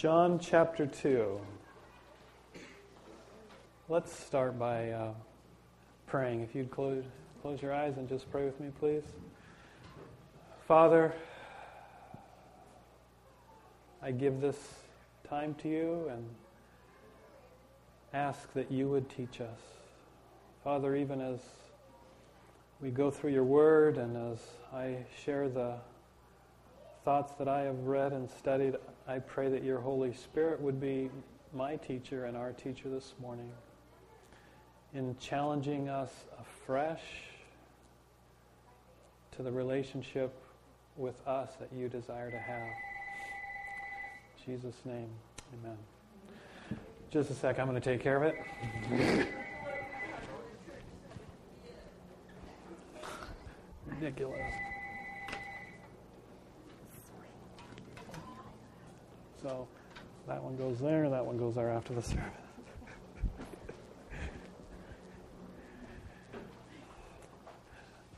John chapter 2. Let's start by uh, praying. If you'd close, close your eyes and just pray with me, please. Father, I give this time to you and ask that you would teach us. Father, even as we go through your word and as I share the thoughts that I have read and studied, I pray that your Holy Spirit would be my teacher and our teacher this morning in challenging us afresh to the relationship with us that you desire to have. In Jesus' name, amen. Just a sec, I'm going to take care of it. Ridiculous. So that one goes there, that one goes there after the service.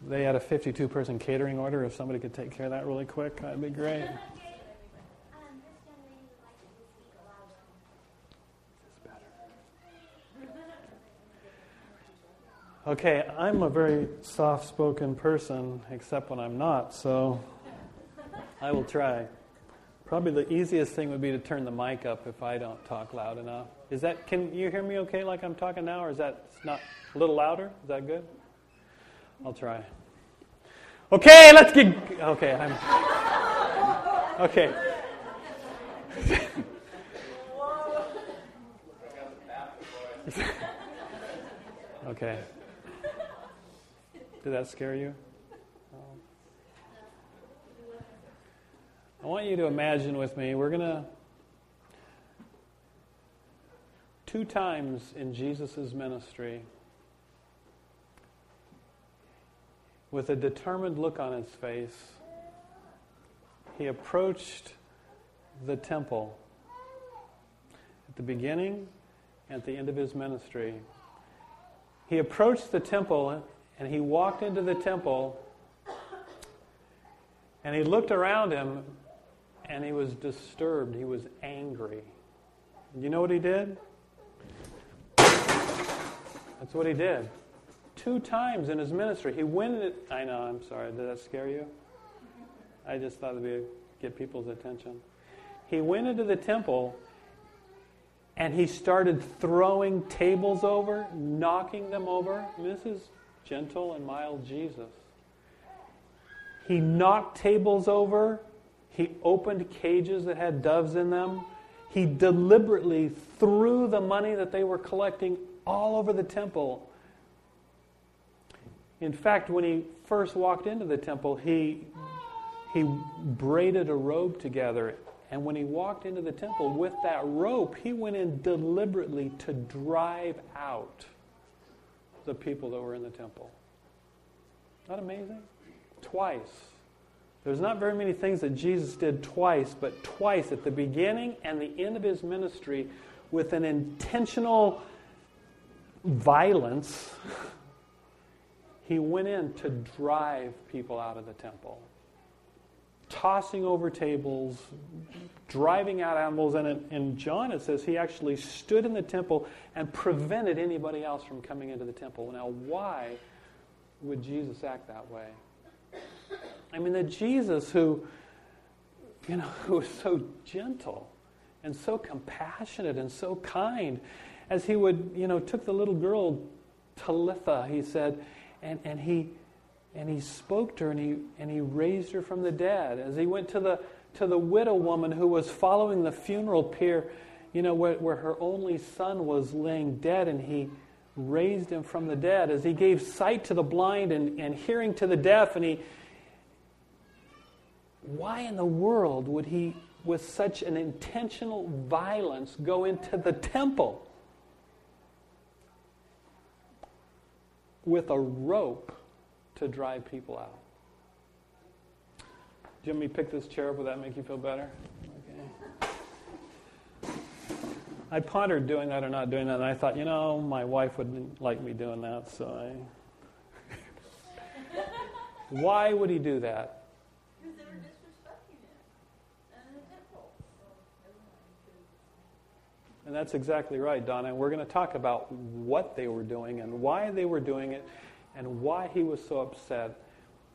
they had a 52 person catering order. If somebody could take care of that really quick, that'd be great. Okay, I'm a very soft spoken person, except when I'm not, so I will try. Probably the easiest thing would be to turn the mic up if I don't talk loud enough. Is that, can you hear me okay like I'm talking now, or is that not a little louder? Is that good? I'll try. Okay, let's get, okay, I'm, okay. okay. Did that scare you? I want you to imagine with me, we're going to, two times in Jesus' ministry, with a determined look on his face, he approached the temple at the beginning and at the end of his ministry. He approached the temple and he walked into the temple and he looked around him and he was disturbed. He was angry. You know what he did? That's what he did. Two times in his ministry, he went. I know. I'm sorry. Did that scare you? I just thought it'd be get people's attention. He went into the temple and he started throwing tables over, knocking them over. This is gentle and mild Jesus. He knocked tables over. He opened cages that had doves in them. He deliberately threw the money that they were collecting all over the temple. In fact, when he first walked into the temple, he, he braided a robe together. And when he walked into the temple with that rope, he went in deliberately to drive out the people that were in the temple. Not amazing? Twice. There's not very many things that Jesus did twice, but twice at the beginning and the end of his ministry with an intentional violence, he went in to drive people out of the temple. Tossing over tables, driving out animals. And in John it says he actually stood in the temple and prevented anybody else from coming into the temple. Now, why would Jesus act that way? I mean, the Jesus who, you know, who was so gentle and so compassionate and so kind, as he would, you know, took the little girl Talitha, he said, and, and he and he spoke to her and he and he raised her from the dead. As he went to the to the widow woman who was following the funeral pyre, you know, where, where her only son was laying dead, and he raised him from the dead. As he gave sight to the blind and, and hearing to the deaf, and he why in the world would he, with such an intentional violence, go into the temple with a rope to drive people out? To pick this chair up? Would that make you feel better? Okay. I pondered doing that or not doing that, and I thought, you know, my wife wouldn't like me doing that, so I. Why would he do that? And that's exactly right, Donna. And we're going to talk about what they were doing and why they were doing it and why he was so upset.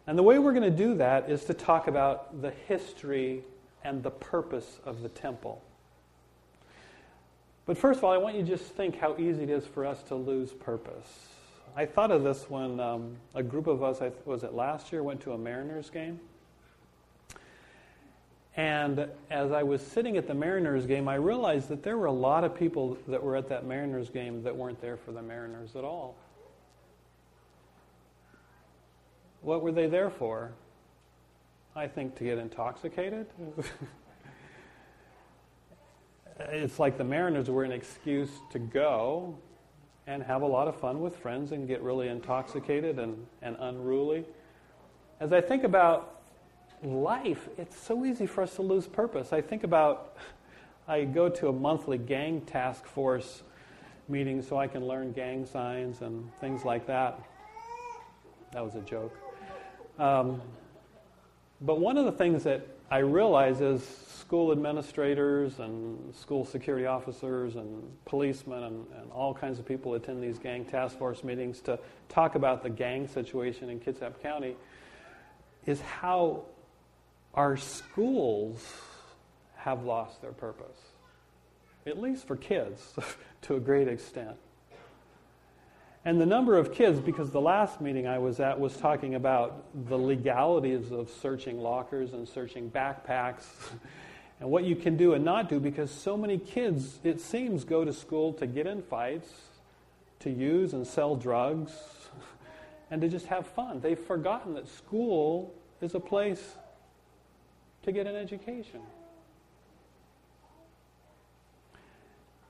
And the way we're going to do that is to talk about the history and the purpose of the temple. But first of all, I want you to just think how easy it is for us to lose purpose. I thought of this when um, a group of us, was it last year, went to a Mariners game. And as I was sitting at the Mariners game, I realized that there were a lot of people that were at that Mariners game that weren't there for the Mariners at all. What were they there for? I think to get intoxicated. it's like the Mariners were an excuse to go and have a lot of fun with friends and get really intoxicated and, and unruly. As I think about life, it's so easy for us to lose purpose. I think about, I go to a monthly gang task force meeting so I can learn gang signs and things like that. That was a joke. Um, but one of the things that I realize is school administrators and school security officers and policemen and, and, all kinds of people attend these gang task force meetings to talk about the gang situation in Kitsap County is how our schools have lost their purpose, at least for kids to a great extent. And the number of kids, because the last meeting I was at was talking about the legalities of searching lockers and searching backpacks and what you can do and not do, because so many kids, it seems, go to school to get in fights, to use and sell drugs, and to just have fun. They've forgotten that school is a place to get an education.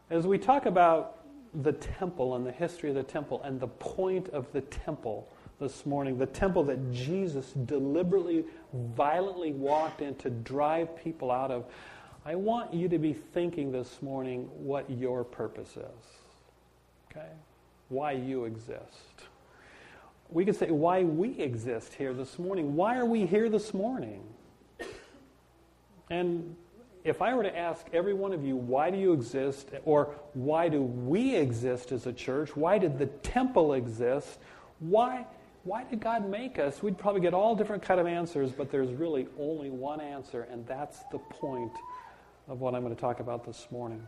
As we talk about the temple and the history of the temple and the point of the temple this morning, the temple that Jesus deliberately, violently walked in to drive people out of, I want you to be thinking this morning what your purpose is. Okay? Why you exist. We could say why we exist here this morning. Why are we here this morning? And if I were to ask every one of you, why do you exist, or why do we exist as a church? Why did the temple exist? Why, why did God make us? We'd probably get all different kind of answers, but there's really only one answer, and that's the point of what I'm going to talk about this morning.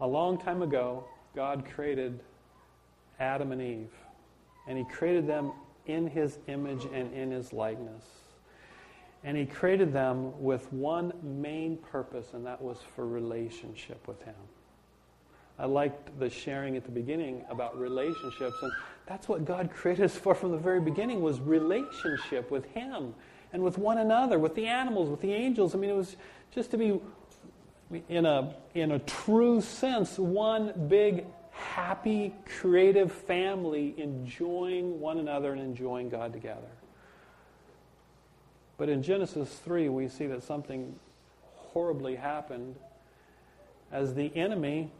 A long time ago, God created Adam and Eve, and He created them in His image and in His likeness. And he created them with one main purpose, and that was for relationship with him. I liked the sharing at the beginning about relationships, and that's what God created us for from the very beginning was relationship with him and with one another, with the animals, with the angels. I mean, it was just to be in a in a true sense one big happy creative family enjoying one another and enjoying God together. But in Genesis 3, we see that something horribly happened as the enemy,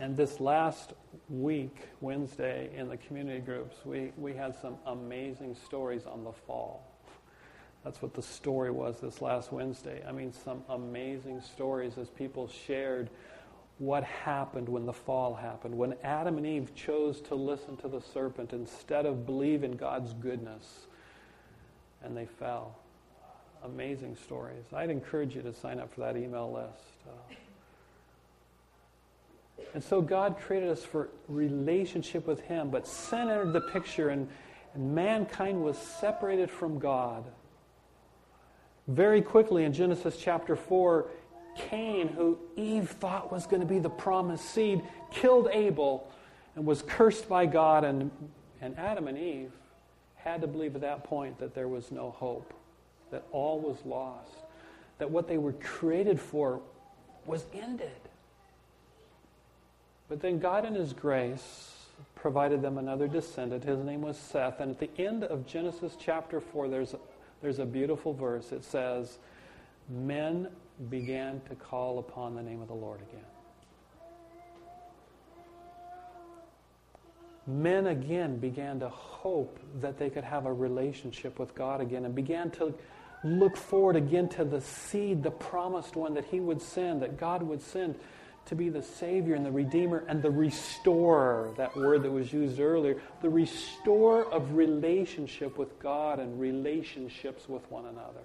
and this last week, Wednesday, in the community groups, we, we had some amazing stories on the fall. That's what the story was this last Wednesday. I mean, some amazing stories as people shared what happened when the fall happened, when Adam and Eve chose to listen to the serpent instead of believe in God's goodness and they fell. Amazing stories. I'd encourage you to sign up for that email list. Uh, and so God created us for relationship with Him, but sin entered the picture, and, and mankind was separated from God. Very quickly in Genesis chapter 4, Cain, who Eve thought was going to be the promised seed, killed Abel and was cursed by God, and, and Adam and Eve had to believe at that point that there was no hope, that all was lost, that what they were created for was ended. But then God, in His grace, provided them another descendant. His name was Seth. And at the end of Genesis chapter 4, there's there's a beautiful verse. It says, Men began to call upon the name of the Lord again. Men again began to hope that they could have a relationship with God again and began to look forward again to the seed, the promised one that he would send, that God would send to be the Savior and the Redeemer and the restorer, that word that was used earlier, the restorer of relationship with God and relationships with one another.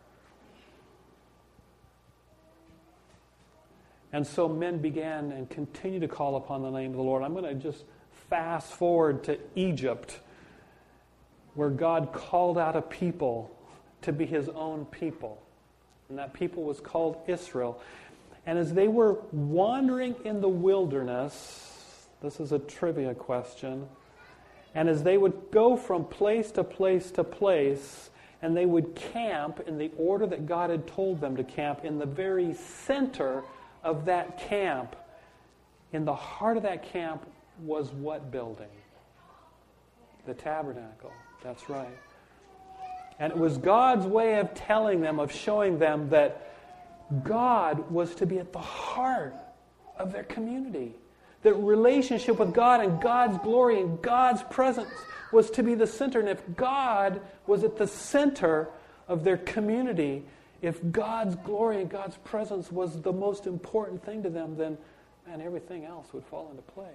And so men began and continue to call upon the name of the Lord. I'm going to just fast forward to Egypt, where God called out a people to be his own people. And that people was called Israel. And as they were wandering in the wilderness, this is a trivia question, and as they would go from place to place to place, and they would camp in the order that God had told them to camp, in the very center of that camp, in the heart of that camp, was what building? The tabernacle. That's right. And it was God's way of telling them, of showing them that God was to be at the heart of their community. That relationship with God and God's glory and God's presence was to be the center. And if God was at the center of their community, if God's glory and God's presence was the most important thing to them, then man, everything else would fall into place.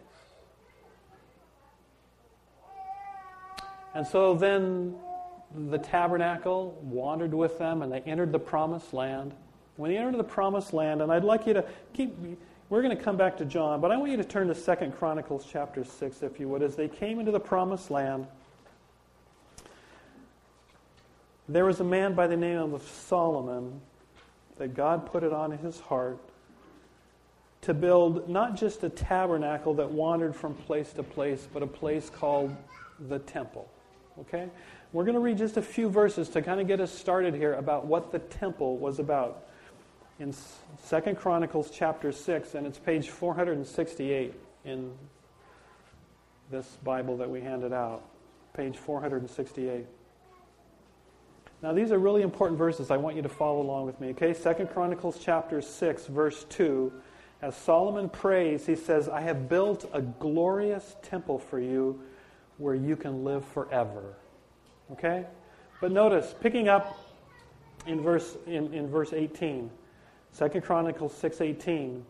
And so then the tabernacle wandered with them and they entered the promised land. When they entered the promised land, and I'd like you to keep, we're going to come back to John, but I want you to turn to Second Chronicles chapter 6, if you would. As they came into the promised land, there was a man by the name of Solomon that God put it on his heart to build not just a tabernacle that wandered from place to place, but a place called the temple. Okay? We're going to read just a few verses to kind of get us started here about what the temple was about in Second Chronicles chapter 6, and it's page 468 in this Bible that we handed out. Page 468. Now, these are really important verses. I want you to follow along with me, okay? Second Chronicles chapter 6, verse 2. As Solomon prays, he says, I have built a glorious temple for you where you can live forever. Okay? But notice, picking up in verse, in, in verse 18, Second Chronicles 6.18,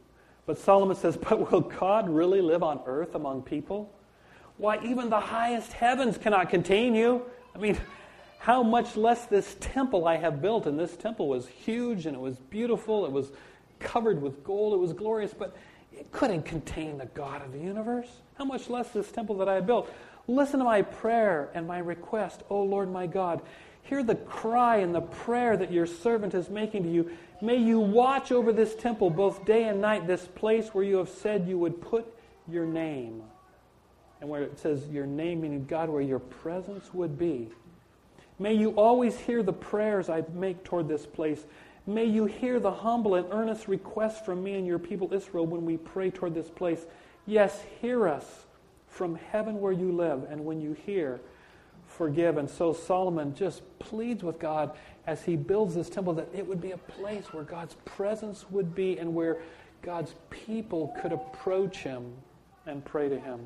but Solomon says, But will God really live on earth among people? Why, even the highest heavens cannot contain you. I mean, how much less this temple I have built? And this temple was huge and it was beautiful. It was covered with gold. It was glorious, but it couldn't contain the God of the universe. How much less this temple that I built? Listen to my prayer and my request, O Lord my God. Hear the cry and the prayer that your servant is making to you. May you watch over this temple both day and night, this place where you have said you would put your name. And where it says your name, meaning God, where your presence would be. May you always hear the prayers I make toward this place. May you hear the humble and earnest requests from me and your people Israel when we pray toward this place. Yes, hear us from heaven where you live, and when you hear, forgive. And so Solomon just pleads with God as he builds this temple that it would be a place where God's presence would be and where God's people could approach him and pray to him.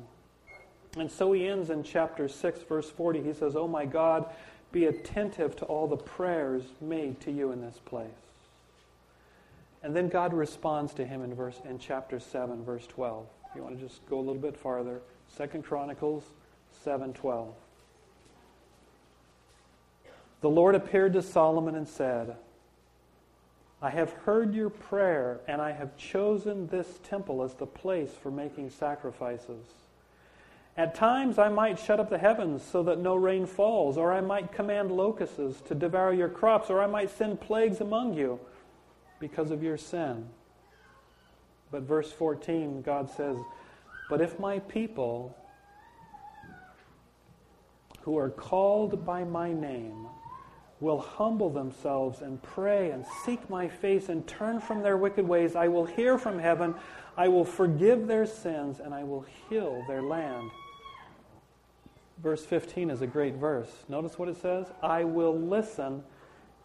And so he ends in chapter 6, verse 40. He says, Oh my God, be attentive to all the prayers made to you in this place. And then God responds to him in verse in chapter 7, verse 12. If you want to just go a little bit farther. Second Chronicles 7:12. The Lord appeared to Solomon and said, I have heard your prayer, and I have chosen this temple as the place for making sacrifices. At times I might shut up the heavens so that no rain falls, or I might command locusts to devour your crops, or I might send plagues among you because of your sin. But verse 14, God says, but if my people who are called by my name will humble themselves and pray and seek my face and turn from their wicked ways, I will hear from heaven, I will forgive their sins, and I will heal their land. Verse 15 is a great verse. Notice what it says I will listen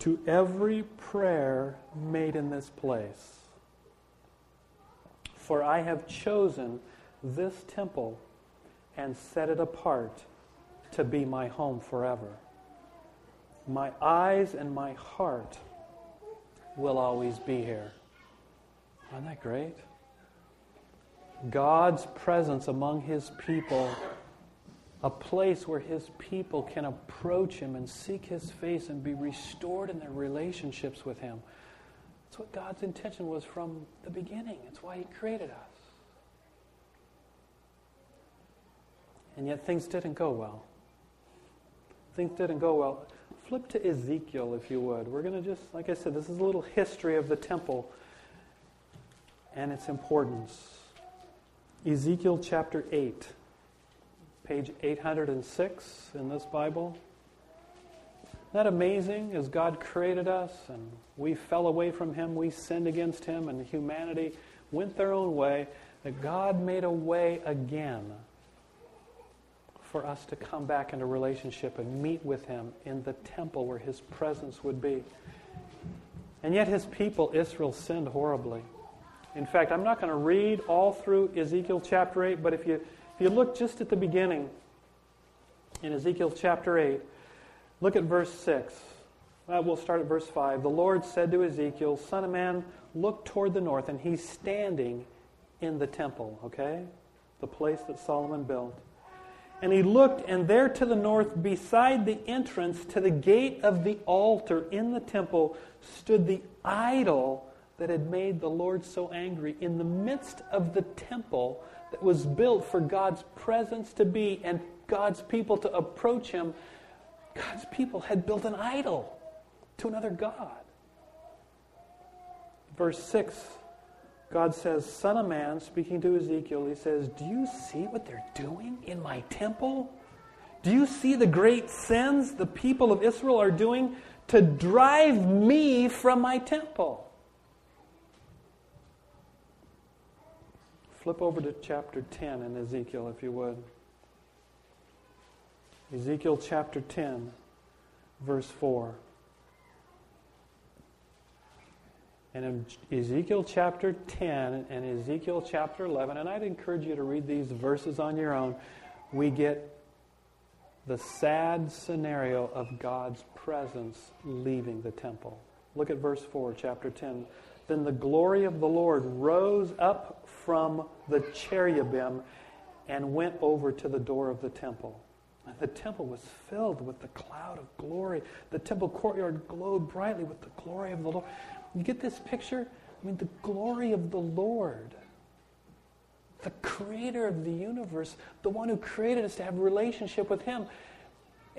to every prayer made in this place. For I have chosen this temple and set it apart to be my home forever. My eyes and my heart will always be here. Isn't that great? God's presence among his people, a place where his people can approach him and seek his face and be restored in their relationships with him. That's what God's intention was from the beginning. It's why he created us. And yet things didn't go well. Things didn't go well. Flip to Ezekiel, if you would. We're going to just, like I said, this is a little history of the temple and its importance. Ezekiel chapter 8, page 806 in this Bible. Isn't that amazing? As God created us and we fell away from Him, we sinned against Him, and humanity went their own way, that God made a way again for us to come back into relationship and meet with Him in the temple where His presence would be. And yet, His people, Israel, sinned horribly. In fact, I'm not going to read all through Ezekiel chapter 8, but if you, if you look just at the beginning in Ezekiel chapter 8, look at verse 6. Uh, we'll start at verse 5. The Lord said to Ezekiel, Son of man, look toward the north, and he's standing in the temple, okay? The place that Solomon built. And he looked, and there to the north, beside the entrance to the gate of the altar in the temple, stood the idol that had made the Lord so angry. In the midst of the temple that was built for God's presence to be and God's people to approach him, God's people had built an idol to another God. Verse 6 God says, Son of man, speaking to Ezekiel, he says, Do you see what they're doing in my temple? Do you see the great sins the people of Israel are doing to drive me from my temple? Flip over to chapter 10 in Ezekiel, if you would. Ezekiel chapter 10, verse 4. And in Ezekiel chapter 10 and Ezekiel chapter 11, and I'd encourage you to read these verses on your own, we get the sad scenario of God's presence leaving the temple. Look at verse 4, chapter 10. Then the glory of the Lord rose up from the cherubim and went over to the door of the temple. And the temple was filled with the cloud of glory. The temple courtyard glowed brightly with the glory of the Lord. You get this picture? I mean, the glory of the Lord, the creator of the universe, the one who created us to have relationship with Him.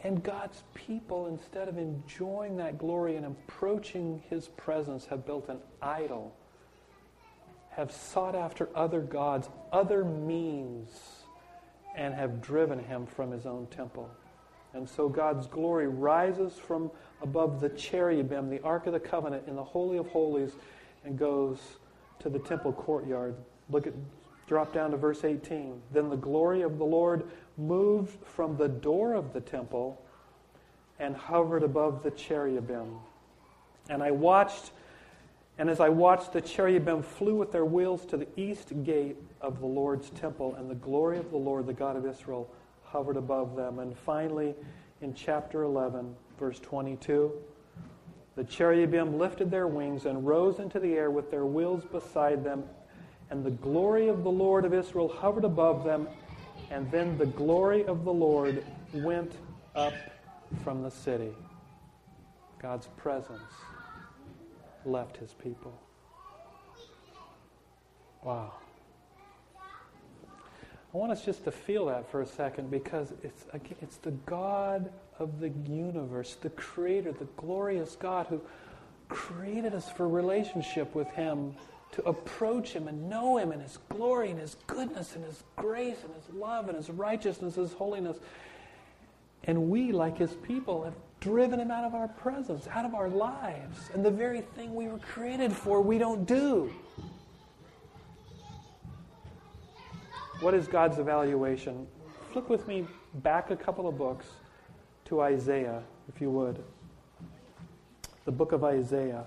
And God's people, instead of enjoying that glory and approaching His presence, have built an idol, have sought after other gods, other means, and have driven Him from His own temple. And so God's glory rises from above the cherubim, the Ark of the Covenant, in the Holy of Holies, and goes to the temple courtyard. Look at, drop down to verse 18. Then the glory of the Lord moved from the door of the temple and hovered above the cherubim. And I watched, and as I watched, the cherubim flew with their wheels to the east gate of the Lord's temple, and the glory of the Lord, the God of Israel, hovered above them. And finally, in chapter 11, verse 22. The cherubim lifted their wings and rose into the air with their wheels beside them, and the glory of the Lord of Israel hovered above them, and then the glory of the Lord went up from the city. God's presence left his people. Wow. I want us just to feel that for a second because it's, it's the God of the universe, the Creator, the glorious God who created us for relationship with Him, to approach Him and know Him and His glory and His goodness and His grace and His love and His righteousness, His holiness. And we, like His people, have driven Him out of our presence, out of our lives. And the very thing we were created for, we don't do. What is God's evaluation? Flip with me back a couple of books to Isaiah, if you would. The book of Isaiah.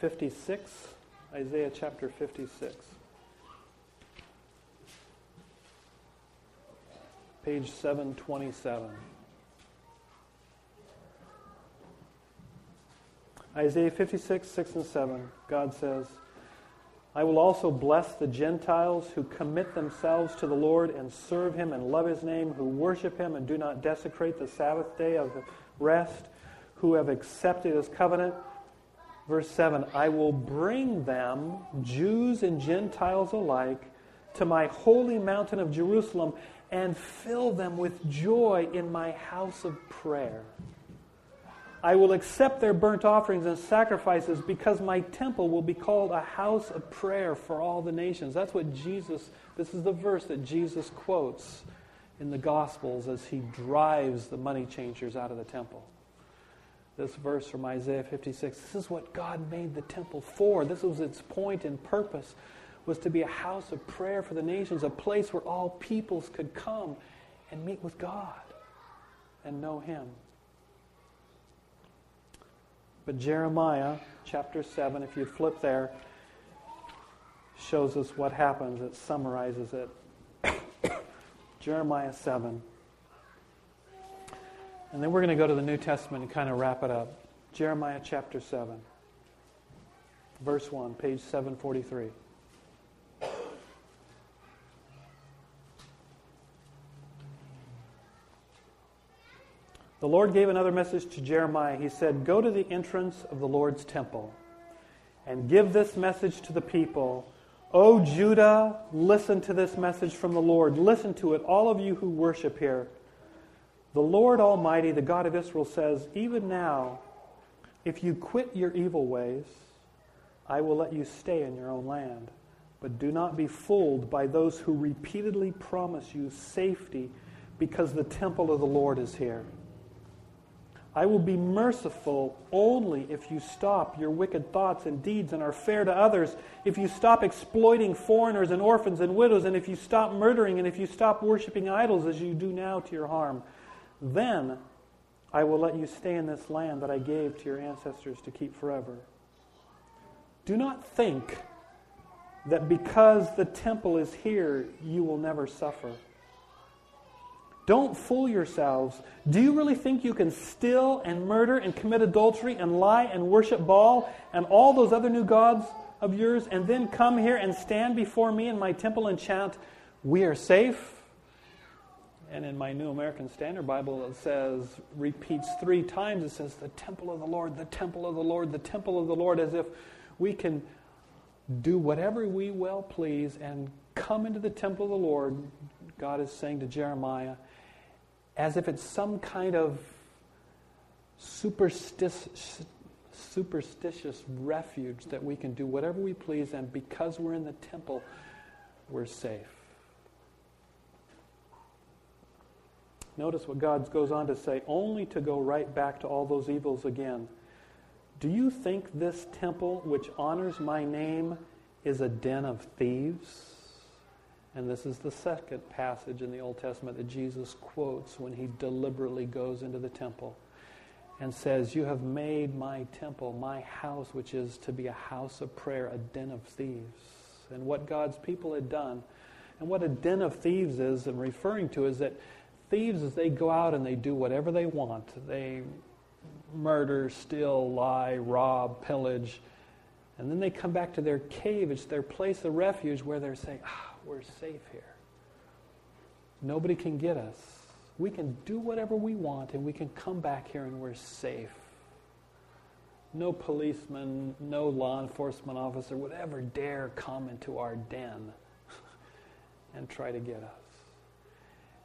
56, Isaiah chapter 56. Page 727. Isaiah 56, 6 and 7, God says, I will also bless the Gentiles who commit themselves to the Lord and serve him and love his name, who worship him and do not desecrate the Sabbath day of rest, who have accepted his covenant. Verse 7 I will bring them, Jews and Gentiles alike, to my holy mountain of Jerusalem and fill them with joy in my house of prayer. I will accept their burnt offerings and sacrifices because my temple will be called a house of prayer for all the nations. That's what Jesus, this is the verse that Jesus quotes in the Gospels as he drives the money changers out of the temple. This verse from Isaiah 56 this is what God made the temple for. This was its point and purpose was to be a house of prayer for the nations, a place where all peoples could come and meet with God and know him. But Jeremiah chapter 7, if you flip there, shows us what happens. It summarizes it. Jeremiah 7. And then we're going to go to the New Testament and kind of wrap it up. Jeremiah chapter 7, verse 1, page 743. The Lord gave another message to Jeremiah. He said, Go to the entrance of the Lord's temple and give this message to the people. O Judah, listen to this message from the Lord. Listen to it, all of you who worship here. The Lord Almighty, the God of Israel, says, Even now, if you quit your evil ways, I will let you stay in your own land. But do not be fooled by those who repeatedly promise you safety because the temple of the Lord is here. I will be merciful only if you stop your wicked thoughts and deeds and are fair to others, if you stop exploiting foreigners and orphans and widows, and if you stop murdering, and if you stop worshiping idols as you do now to your harm. Then I will let you stay in this land that I gave to your ancestors to keep forever. Do not think that because the temple is here, you will never suffer. Don't fool yourselves. Do you really think you can steal and murder and commit adultery and lie and worship Baal and all those other new gods of yours and then come here and stand before me in my temple and chant, We are safe? And in my New American Standard Bible, it says, repeats three times, it says, The temple of the Lord, the temple of the Lord, the temple of the Lord, as if we can do whatever we well please and come into the temple of the Lord. God is saying to Jeremiah, as if it's some kind of superstitious, superstitious refuge that we can do whatever we please, and because we're in the temple, we're safe. Notice what God goes on to say, only to go right back to all those evils again. Do you think this temple, which honors my name, is a den of thieves? And this is the second passage in the Old Testament that Jesus quotes when he deliberately goes into the temple and says, You have made my temple, my house, which is to be a house of prayer, a den of thieves. And what God's people had done, and what a den of thieves is, and referring to, is that thieves, as they go out and they do whatever they want, they murder, steal, lie, rob, pillage, and then they come back to their cave. It's their place of refuge where they're saying, ah, we're safe here. Nobody can get us. We can do whatever we want and we can come back here and we're safe. No policeman, no law enforcement officer would ever dare come into our den and try to get us.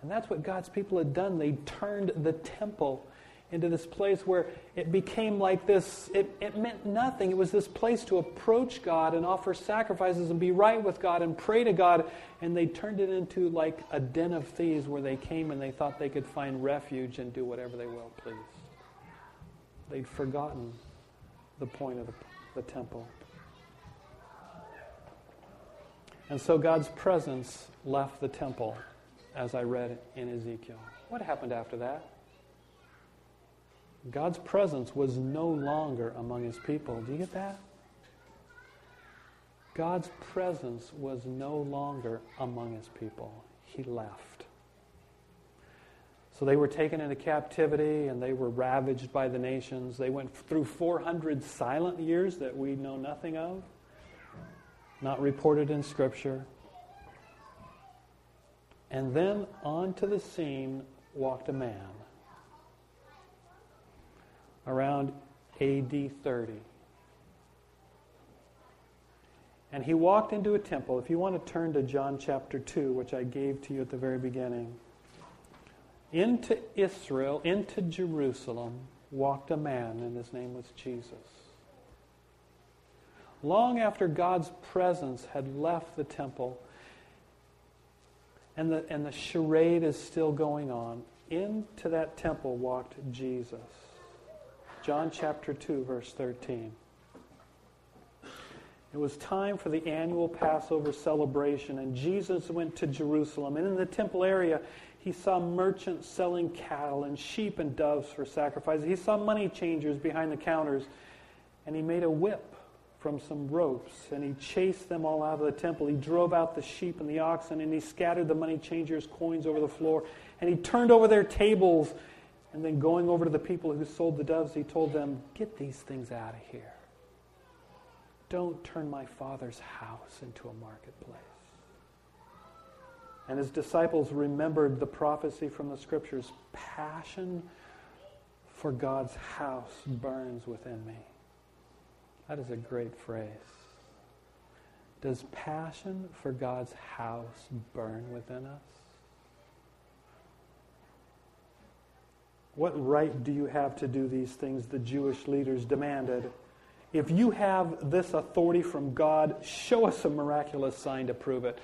And that's what God's people had done. They turned the temple into this place where it became like this, it, it meant nothing. It was this place to approach God and offer sacrifices and be right with God and pray to God. And they turned it into like a den of thieves where they came and they thought they could find refuge and do whatever they well pleased. They'd forgotten the point of the, the temple. And so God's presence left the temple, as I read in Ezekiel. What happened after that? God's presence was no longer among his people. Do you get that? God's presence was no longer among his people. He left. So they were taken into captivity and they were ravaged by the nations. They went through 400 silent years that we know nothing of, not reported in Scripture. And then onto the scene walked a man around AD 30. And he walked into a temple. If you want to turn to John chapter 2, which I gave to you at the very beginning, into Israel, into Jerusalem, walked a man, and his name was Jesus. Long after God's presence had left the temple, and the, and the charade is still going on, into that temple walked Jesus. John chapter 2, verse 13. It was time for the annual Passover celebration, and Jesus went to Jerusalem. And in the temple area, he saw merchants selling cattle and sheep and doves for sacrifice. He saw money changers behind the counters, and he made a whip from some ropes, and he chased them all out of the temple. He drove out the sheep and the oxen, and he scattered the money changers' coins over the floor, and he turned over their tables. And then, going over to the people who sold the doves, he told them, Get these things out of here. Don't turn my father's house into a marketplace. And his disciples remembered the prophecy from the scriptures passion for God's house burns within me. That is a great phrase. Does passion for God's house burn within us? What right do you have to do these things the Jewish leaders demanded? If you have this authority from God, show us a miraculous sign to prove it.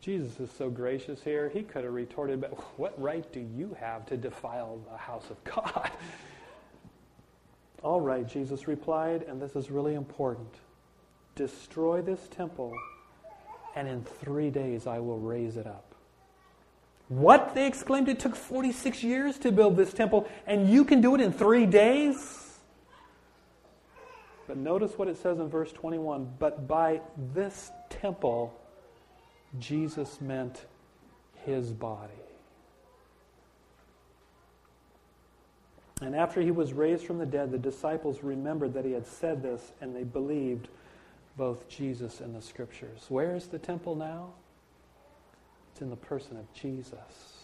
Jesus is so gracious here. He could have retorted, but what right do you have to defile the house of God? All right, Jesus replied, and this is really important destroy this temple, and in three days I will raise it up. What? They exclaimed. It took 46 years to build this temple, and you can do it in three days? But notice what it says in verse 21 But by this temple, Jesus meant his body. And after he was raised from the dead, the disciples remembered that he had said this, and they believed both Jesus and the scriptures. Where is the temple now? It's in the person of Jesus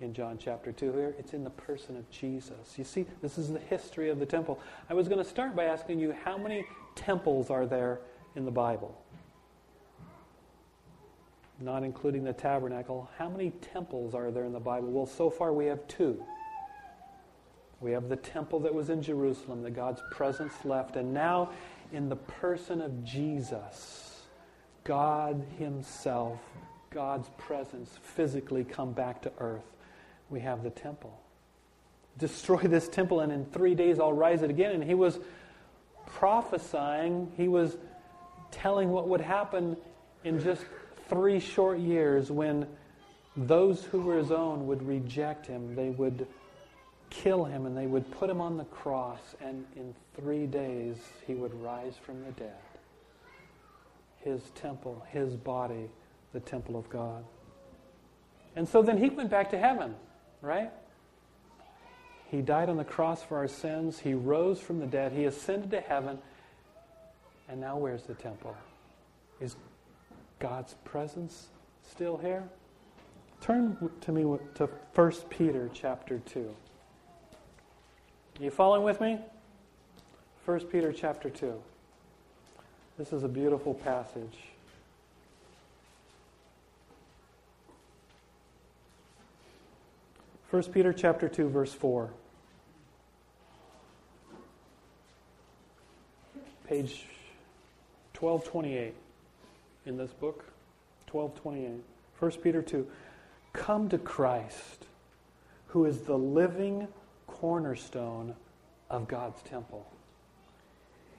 in John chapter 2 here. It's in the person of Jesus. You see, this is the history of the temple. I was going to start by asking you how many temples are there in the Bible? Not including the tabernacle. How many temples are there in the Bible? Well, so far we have two. We have the temple that was in Jerusalem, that God's presence left, and now in the person of Jesus, God Himself, God's presence physically come back to earth we have the temple. Destroy this temple, and in three days I'll rise it again. And he was prophesying, he was telling what would happen in just three short years when those who were his own would reject him. They would kill him and they would put him on the cross, and in three days he would rise from the dead. His temple, his body, the temple of God. And so then he went back to heaven right? He died on the cross for our sins. He rose from the dead. He ascended to heaven. And now where's the temple? Is God's presence still here? Turn to me to 1 Peter chapter 2. Are you following with me? 1 Peter chapter 2. This is a beautiful passage. 1 Peter chapter 2 verse 4. Page 1228 in this book. 1228. 1 Peter 2. Come to Christ, who is the living cornerstone of God's temple.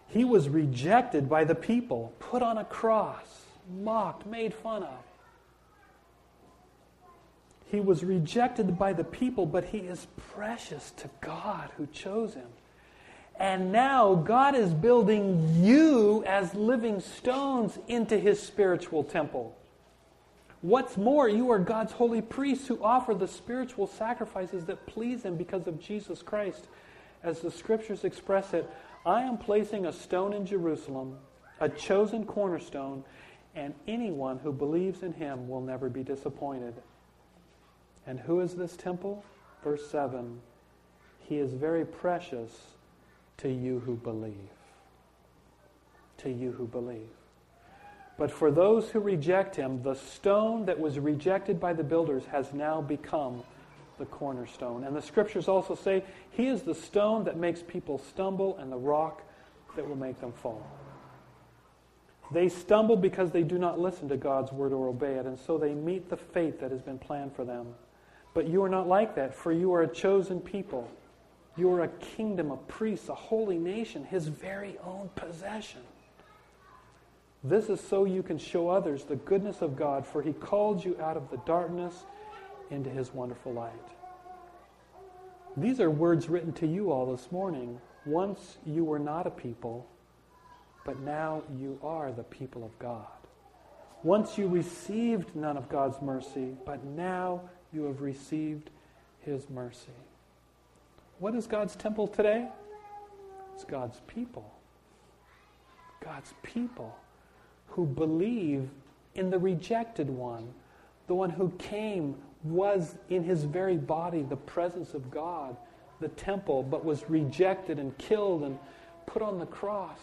He was rejected by the people, put on a cross, mocked, made fun of. He was rejected by the people, but he is precious to God who chose him. And now God is building you as living stones into his spiritual temple. What's more, you are God's holy priests who offer the spiritual sacrifices that please Him because of Jesus Christ. As the scriptures express it, I am placing a stone in Jerusalem, a chosen cornerstone, and anyone who believes in Him will never be disappointed. And who is this temple? Verse 7 He is very precious to you who believe. To you who believe. But for those who reject him, the stone that was rejected by the builders has now become the cornerstone. And the scriptures also say, He is the stone that makes people stumble and the rock that will make them fall. They stumble because they do not listen to God's word or obey it, and so they meet the fate that has been planned for them. But you are not like that, for you are a chosen people. You are a kingdom, a priest, a holy nation, his very own possession. This is so you can show others the goodness of God, for he called you out of the darkness into his wonderful light. These are words written to you all this morning. Once you were not a people, but now you are the people of God. Once you received none of God's mercy, but now you have received his mercy. What is God's temple today? It's God's people. God's people who believe in the rejected one, the one who came, was in his very body the presence of God, the temple, but was rejected and killed and put on the cross.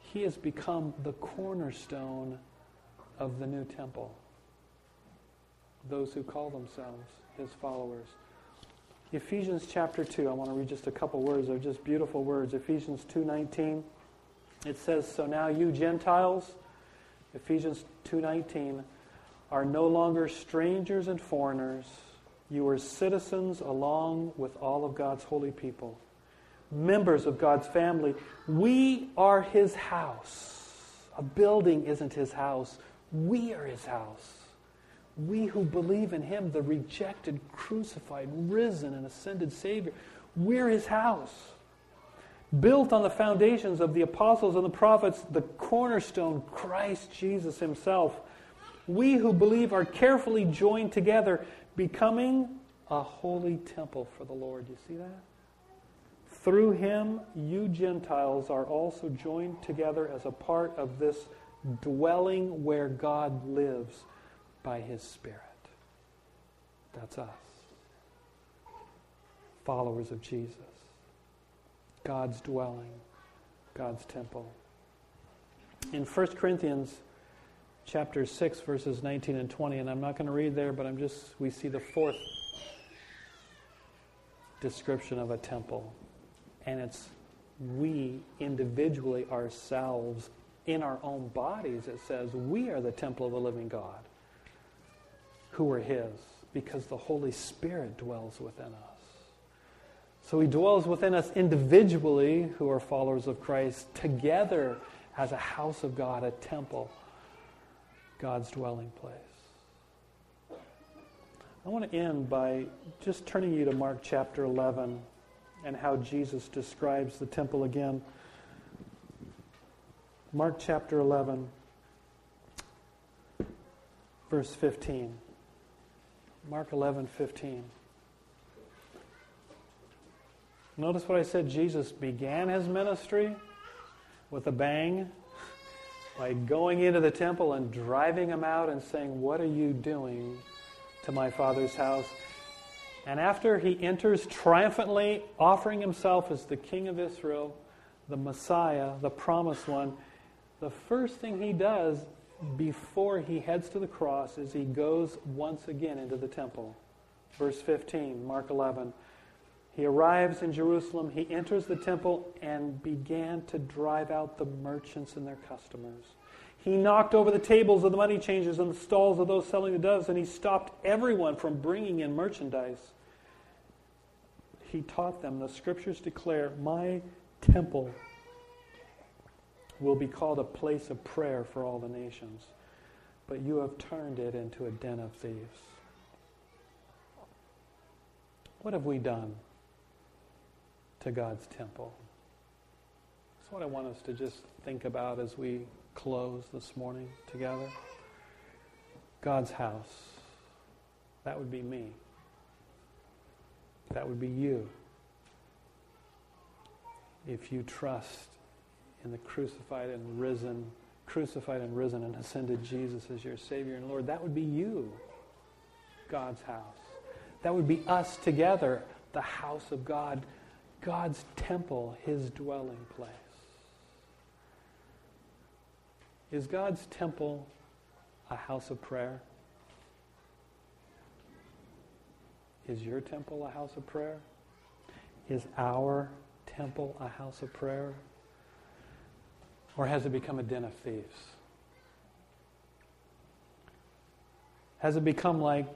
He has become the cornerstone of the new temple. Those who call themselves his followers. Ephesians chapter 2, I want to read just a couple words. They're just beautiful words. Ephesians 2:19. It says, So now you Gentiles, Ephesians 2.19, are no longer strangers and foreigners. You are citizens along with all of God's holy people, members of God's family. We are his house. A building isn't his house. We are his house. We who believe in him, the rejected, crucified, risen, and ascended Savior, we're his house built on the foundations of the apostles and the prophets, the cornerstone, Christ Jesus himself. We who believe are carefully joined together, becoming a holy temple for the Lord. You see that? Through him, you Gentiles are also joined together as a part of this dwelling where God lives by his Spirit. That's us, followers of Jesus. God's dwelling, God's temple. In 1 Corinthians chapter 6 verses 19 and 20 and I'm not going to read there but I'm just we see the fourth description of a temple and it's we individually ourselves in our own bodies it says we are the temple of the living God who are his because the Holy Spirit dwells within us. So he dwells within us individually, who are followers of Christ, together as a house of God, a temple, God's dwelling place. I want to end by just turning you to Mark chapter 11 and how Jesus describes the temple again. Mark chapter 11, verse 15. Mark 11, 15. Notice what I said Jesus began his ministry with a bang by going into the temple and driving them out and saying, What are you doing to my father's house? And after he enters triumphantly, offering himself as the king of Israel, the Messiah, the promised one, the first thing he does before he heads to the cross is he goes once again into the temple. Verse 15, Mark 11. He arrives in Jerusalem, he enters the temple and began to drive out the merchants and their customers. He knocked over the tables of the money changers and the stalls of those selling the doves, and he stopped everyone from bringing in merchandise. He taught them, the scriptures declare, My temple will be called a place of prayer for all the nations, but you have turned it into a den of thieves. What have we done? to God's temple. That's what I want us to just think about as we close this morning together. God's house. That would be me. That would be you. If you trust in the crucified and risen, crucified and risen and ascended Jesus as your Savior and Lord, that would be you, God's house. That would be us together, the house of God, God's temple, His dwelling place. Is God's temple a house of prayer? Is your temple a house of prayer? Is our temple a house of prayer? Or has it become a den of thieves? Has it become like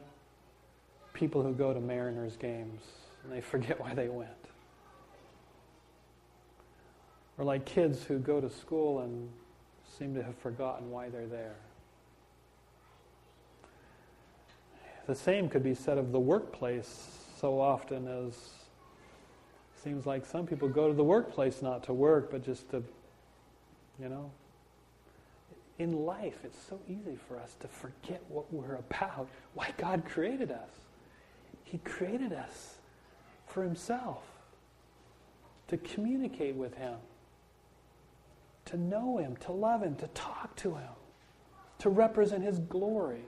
people who go to Mariners games and they forget why they went? Or like kids who go to school and seem to have forgotten why they're there? The same could be said of the workplace so often as seems like some people go to the workplace not to work, but just to, you know. In life, it's so easy for us to forget what we're about, why God created us. He created us for Himself, to communicate with Him, to know Him, to love Him, to talk to Him, to represent His glory.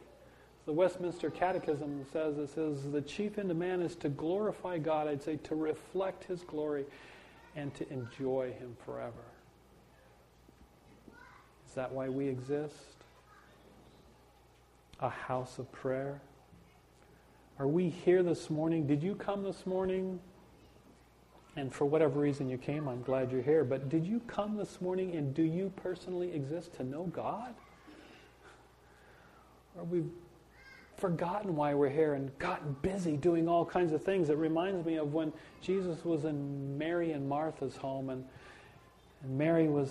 The Westminster Catechism says it says the chief end of man is to glorify God, I'd say to reflect his glory and to enjoy him forever. Is that why we exist? A house of prayer? Are we here this morning? Did you come this morning? And for whatever reason you came, I'm glad you're here. But did you come this morning and do you personally exist to know God? Or we forgotten why we're here and gotten busy doing all kinds of things. It reminds me of when Jesus was in Mary and Martha's home, and, and Mary was,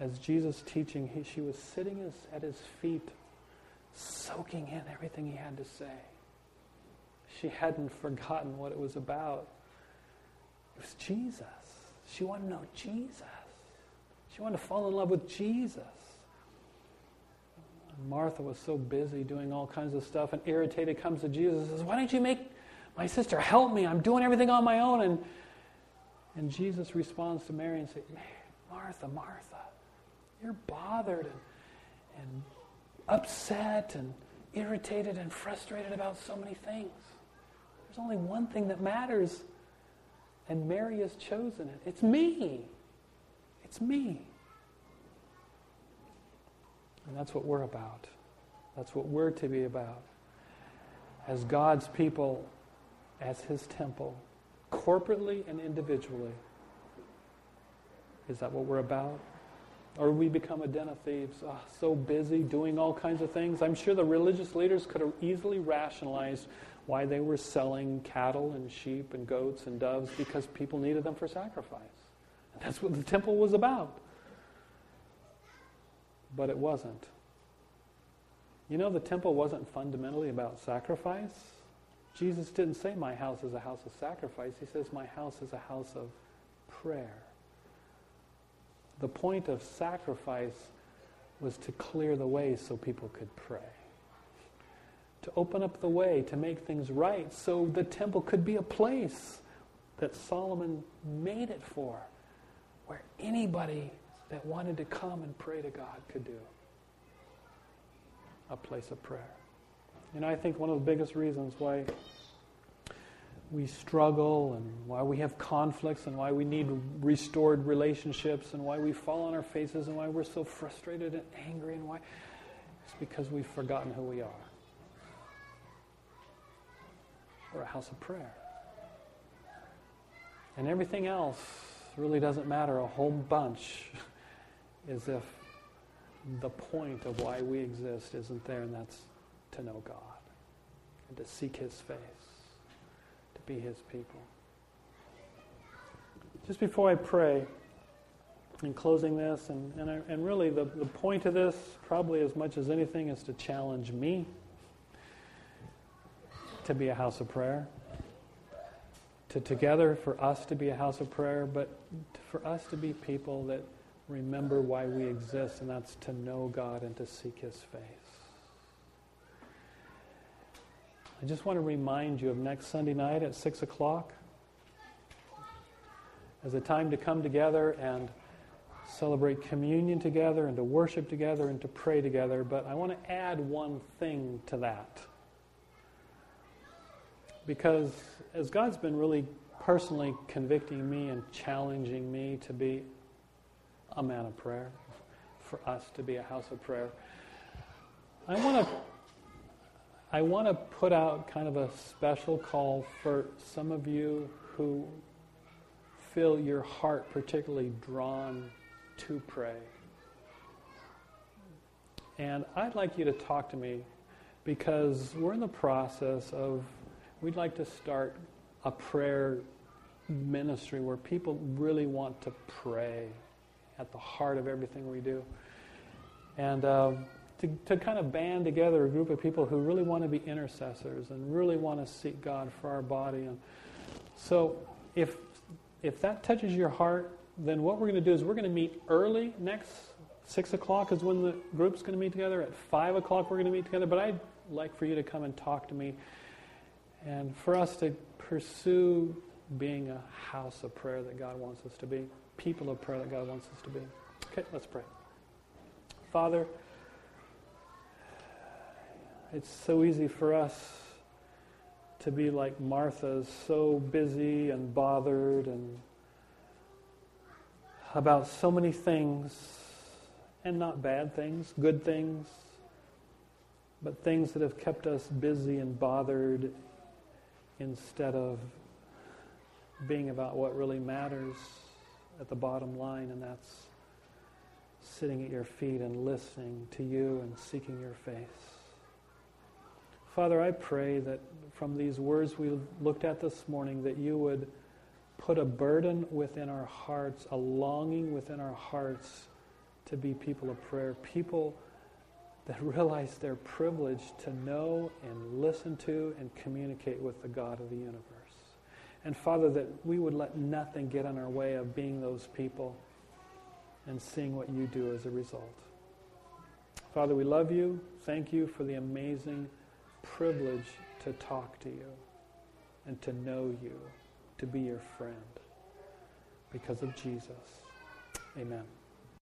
as Jesus teaching, he, she was sitting his, at his feet, soaking in everything he had to say. She hadn't forgotten what it was about. It was Jesus. She wanted to know Jesus. She wanted to fall in love with Jesus. Martha was so busy doing all kinds of stuff and irritated comes to Jesus and says, Why don't you make my sister help me? I'm doing everything on my own. And, and Jesus responds to Mary and says, Martha, Martha, you're bothered and, and upset and irritated and frustrated about so many things. There's only one thing that matters, and Mary has chosen it. It's me. It's me. And that's what we're about. That's what we're to be about. As God's people, as His temple, corporately and individually. Is that what we're about? Or we become a den of thieves, oh, so busy doing all kinds of things. I'm sure the religious leaders could have easily rationalized why they were selling cattle and sheep and goats and doves because people needed them for sacrifice. That's what the temple was about but it wasn't. You know, the temple wasn't fundamentally about sacrifice. Jesus didn't say, My house is a house of sacrifice. He says, My house is a house of prayer. The point of sacrifice was to clear the way so people could pray, to open up the way, to make things right, so the temple could be a place that Solomon made it for, where anybody that wanted to come and pray to God could do. A place of prayer. And I think one of the biggest reasons why we struggle and why we have conflicts and why we need restored relationships and why we fall on our faces and why we're so frustrated and angry and why it's because we've forgotten who we are. We're a house of prayer. And everything else really doesn't matter a whole bunch as if the point of why we exist isn't there, and that's to know God and to seek His face, be His people. Just before I pray, in closing this, and, and, I, and really the, the point of this, probably as much as anything, is to challenge me to be a house of prayer. To together, for us to be a house of prayer, but for us to be people that remember why we exist, and that's to know God and to seek His face. I just want to remind you of next Sunday night at 6 o'clock as a time to come together and celebrate communion together and to worship together and to pray together. But I want to add one thing to that. Because as God's been really personally convicting me and challenging me to be a man of prayer, for us to be a house of prayer, I want to I want to put out kind of a special call for some of you who feel your heart particularly drawn to pray. And I'd like you to talk to me because we're in the process of, we'd like to start a prayer ministry where people really want to pray at the heart of everything we do. And uh, to, to kind of band together a group of people who really want to be intercessors and really want to seek God for our body. And so if, if that touches your heart, then what we're going to do is we're going to meet early next 6 o'clock is when the group's going to meet together. At 5 o'clock, we're going to meet together. But I'd like for you to come and talk to me and for us to pursue being a house of prayer that God wants us to be, people of prayer that God wants us to be. Okay, let's pray. Father, it's so easy for us to be like Martha, so busy and bothered and about so many things, and not bad things, good things, but things that have kept us busy and bothered instead of being about what really matters at the bottom line, and that's sitting at your feet and listening to you and seeking your face. Father, I pray that from these words we looked at this morning, that you would put a burden within our hearts, a longing within our hearts to be people of prayer, people that realize their privilege to know and listen to and communicate with the God of the universe. And Father, that we would let nothing get in our way of being those people and seeing what you do as a result. Father, we love you. Thank you for the amazing privilege to talk to you and to know you, to be your friend because of Jesus. Amen.